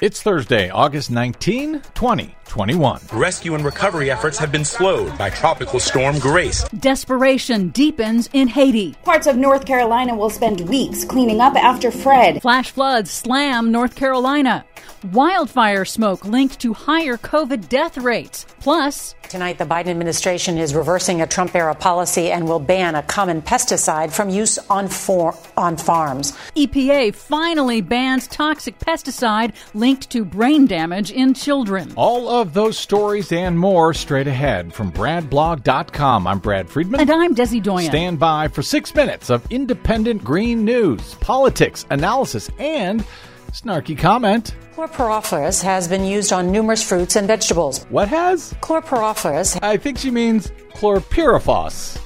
It's Thursday, August 19, 2021. Rescue and recovery efforts have been slowed by Tropical Storm Grace. Desperation deepens in Haiti. Parts of North Carolina will spend weeks cleaning up after Fred. Flash floods slam North Carolina. Wildfire smoke linked to higher COVID death rates. Plus, tonight the Biden administration is reversing a Trump era policy and will ban a common pesticide from use on, for- on farms. EPA finally bans toxic pesticide linked to brain damage in children. All of those stories and more straight ahead from BradBlog.com. I'm Brad Friedman. And I'm Desi Doyen. Stand by for six minutes of independent green news, politics, analysis, and snarky comment. Chlorpyrifos has been used on numerous fruits and vegetables. What has? Chlorpyrifos. I think she means chlorpyrifos.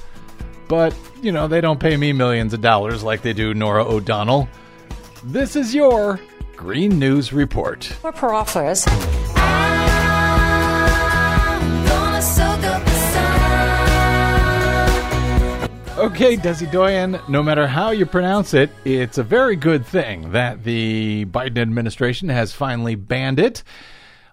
But, you know, they don't pay me millions of dollars like they do Norah O'Donnell. This is your Green News Report. Chlorpyrifos. Okay, Desi Doyen, no matter how you pronounce it, it's a very good thing that the Biden administration has finally banned it.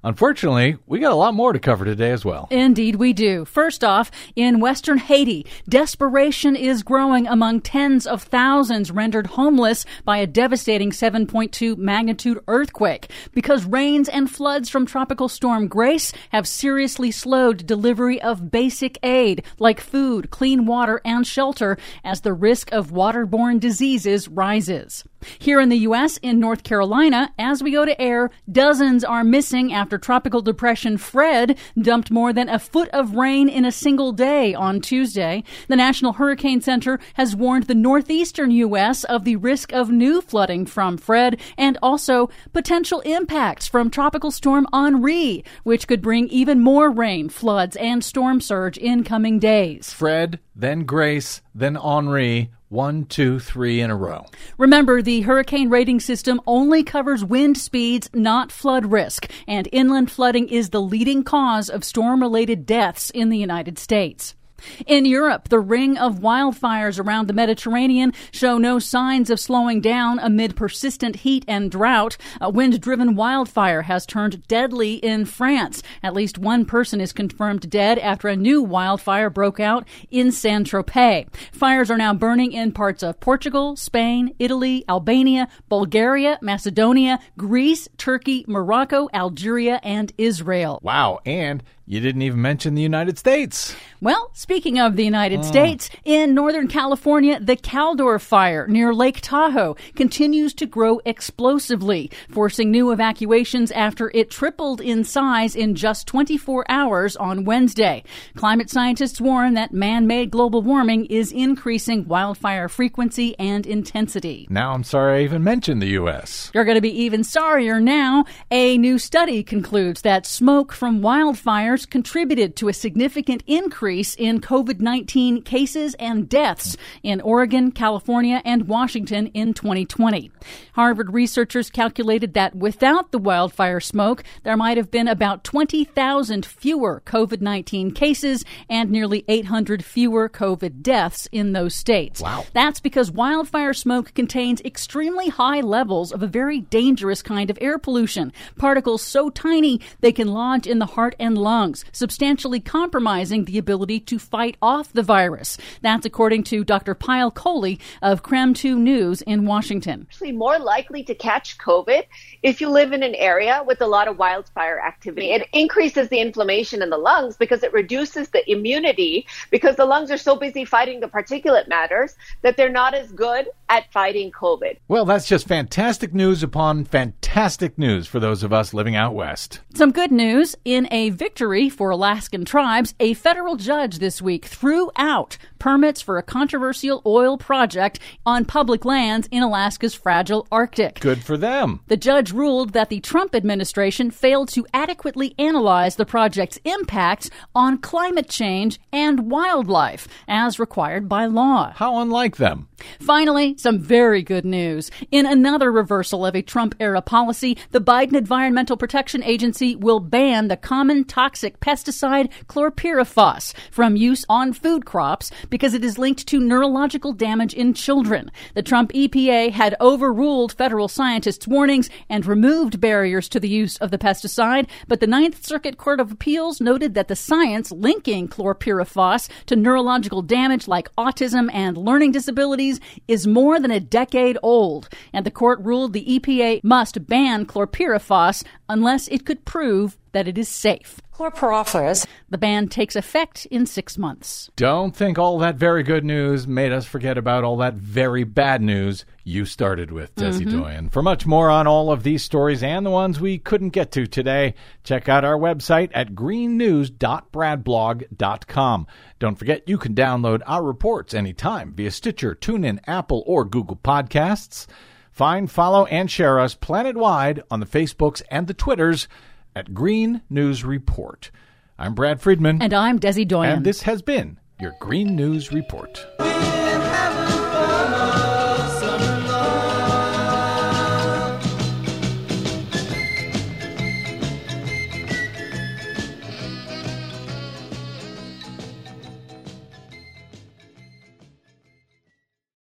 Unfortunately, we got a lot more to cover today as well. Indeed, we do. First off, in western Haiti, desperation is growing among tens of thousands rendered homeless by a devastating 7.2 magnitude earthquake because rains and floods from Tropical Storm Grace have seriously slowed delivery of basic aid like food, clean water, and shelter as the risk of waterborne diseases rises. Here in the U.S., in North Carolina, as we go to air, dozens are missing after Tropical Depression Fred dumped more than a foot of rain in a single day on Tuesday. The National Hurricane Center has warned the northeastern U.S. of the risk of new flooding from Fred and also potential impacts from Tropical Storm Henri, which could bring even more rain, floods, and storm surge in coming days. Fred, then Grace, then Henri one, two, three in a row. Remember, the hurricane rating system only covers wind speeds, not flood risk, and inland flooding is the leading cause of storm related deaths in the United States. In Europe, the ring of wildfires around the Mediterranean show no signs of slowing down amid persistent heat and drought. A wind driven wildfire has turned deadly in France. At least one person is confirmed dead after a new wildfire broke out in Saint Tropez. Fires are now burning in parts of Portugal, Spain, Italy, Albania, Bulgaria, Macedonia, Greece, Turkey, Morocco, Algeria, and Israel. Wow. And you didn't even mention the United States. Well, speaking of the United mm. States, in Northern California, the Caldor fire near Lake Tahoe continues to grow explosively, forcing new evacuations after it tripled in size in just 24 hours on Wednesday. Climate scientists warn that man made global warming is increasing wildfire frequency and intensity. Now I'm sorry I even mentioned the U.S. You're going to be even sorrier now. A new study concludes that smoke from wildfires contributed to a significant increase in COVID 19 cases and deaths in Oregon, California, and Washington in 2020. Harvard researchers calculated that without the wildfire smoke, there might have been about 20,000 fewer COVID 19 cases and nearly 800 fewer COVID deaths in those states. Wow. That's because wildfire smoke contains extremely high levels of a very dangerous kind of air pollution. Particles so tiny they can lodge in the heart and lungs lungs, substantially compromising the ability to fight off the virus. That's according to Dr. Payal Kohli of KREM 2 News in Washington. Actually, more likely to catch COVID if you live in an area with a lot of wildfire activity. It increases the inflammation in the lungs because it reduces the immunity because the lungs are so busy fighting the particulate matters that they're not as good at fighting COVID. Well, that's just fantastic news upon fantastic news for those of us living out west. Some good news in a victory victory for Alaskan tribes, a federal judge this week threw out permits for a controversial oil project on public lands in Alaska's fragile Arctic. Good for them. The judge ruled that the Trump administration failed to adequately analyze the project's impacts on climate change and wildlife, as required by law. How unlike them. Finally, some very good news. In another reversal of a Trump era policy, the Biden Environmental Protection Agency will ban the common toxic toxic pesticide chlorpyrifos from use on food crops because it is linked to neurological damage in children. The Trump EPA had overruled federal scientists' warnings and removed barriers to the use of the pesticide, but the Ninth Circuit Court of Appeals noted that the science linking chlorpyrifos to neurological damage like autism and learning disabilities is more than a decade old, and the court ruled the EPA must ban chlorpyrifos unless it could prove that it is safe. Chlorpyrifos. The ban takes effect in six months. Don't think all that very good news made us forget about all that very bad news you started with, Desi mm-hmm. Doyen. For much more on all of these stories and the ones we couldn't get to today, check out our website at greennews.bradblog.com. Don't forget you can download our reports anytime via Stitcher, TuneIn, Apple, or Google Podcasts. Find, follow, and share us planet wide on the Facebooks and the Twitters at Green News Report. I'm Brad Friedman. And I'm Desi Doyen. And this has been your Green News Report.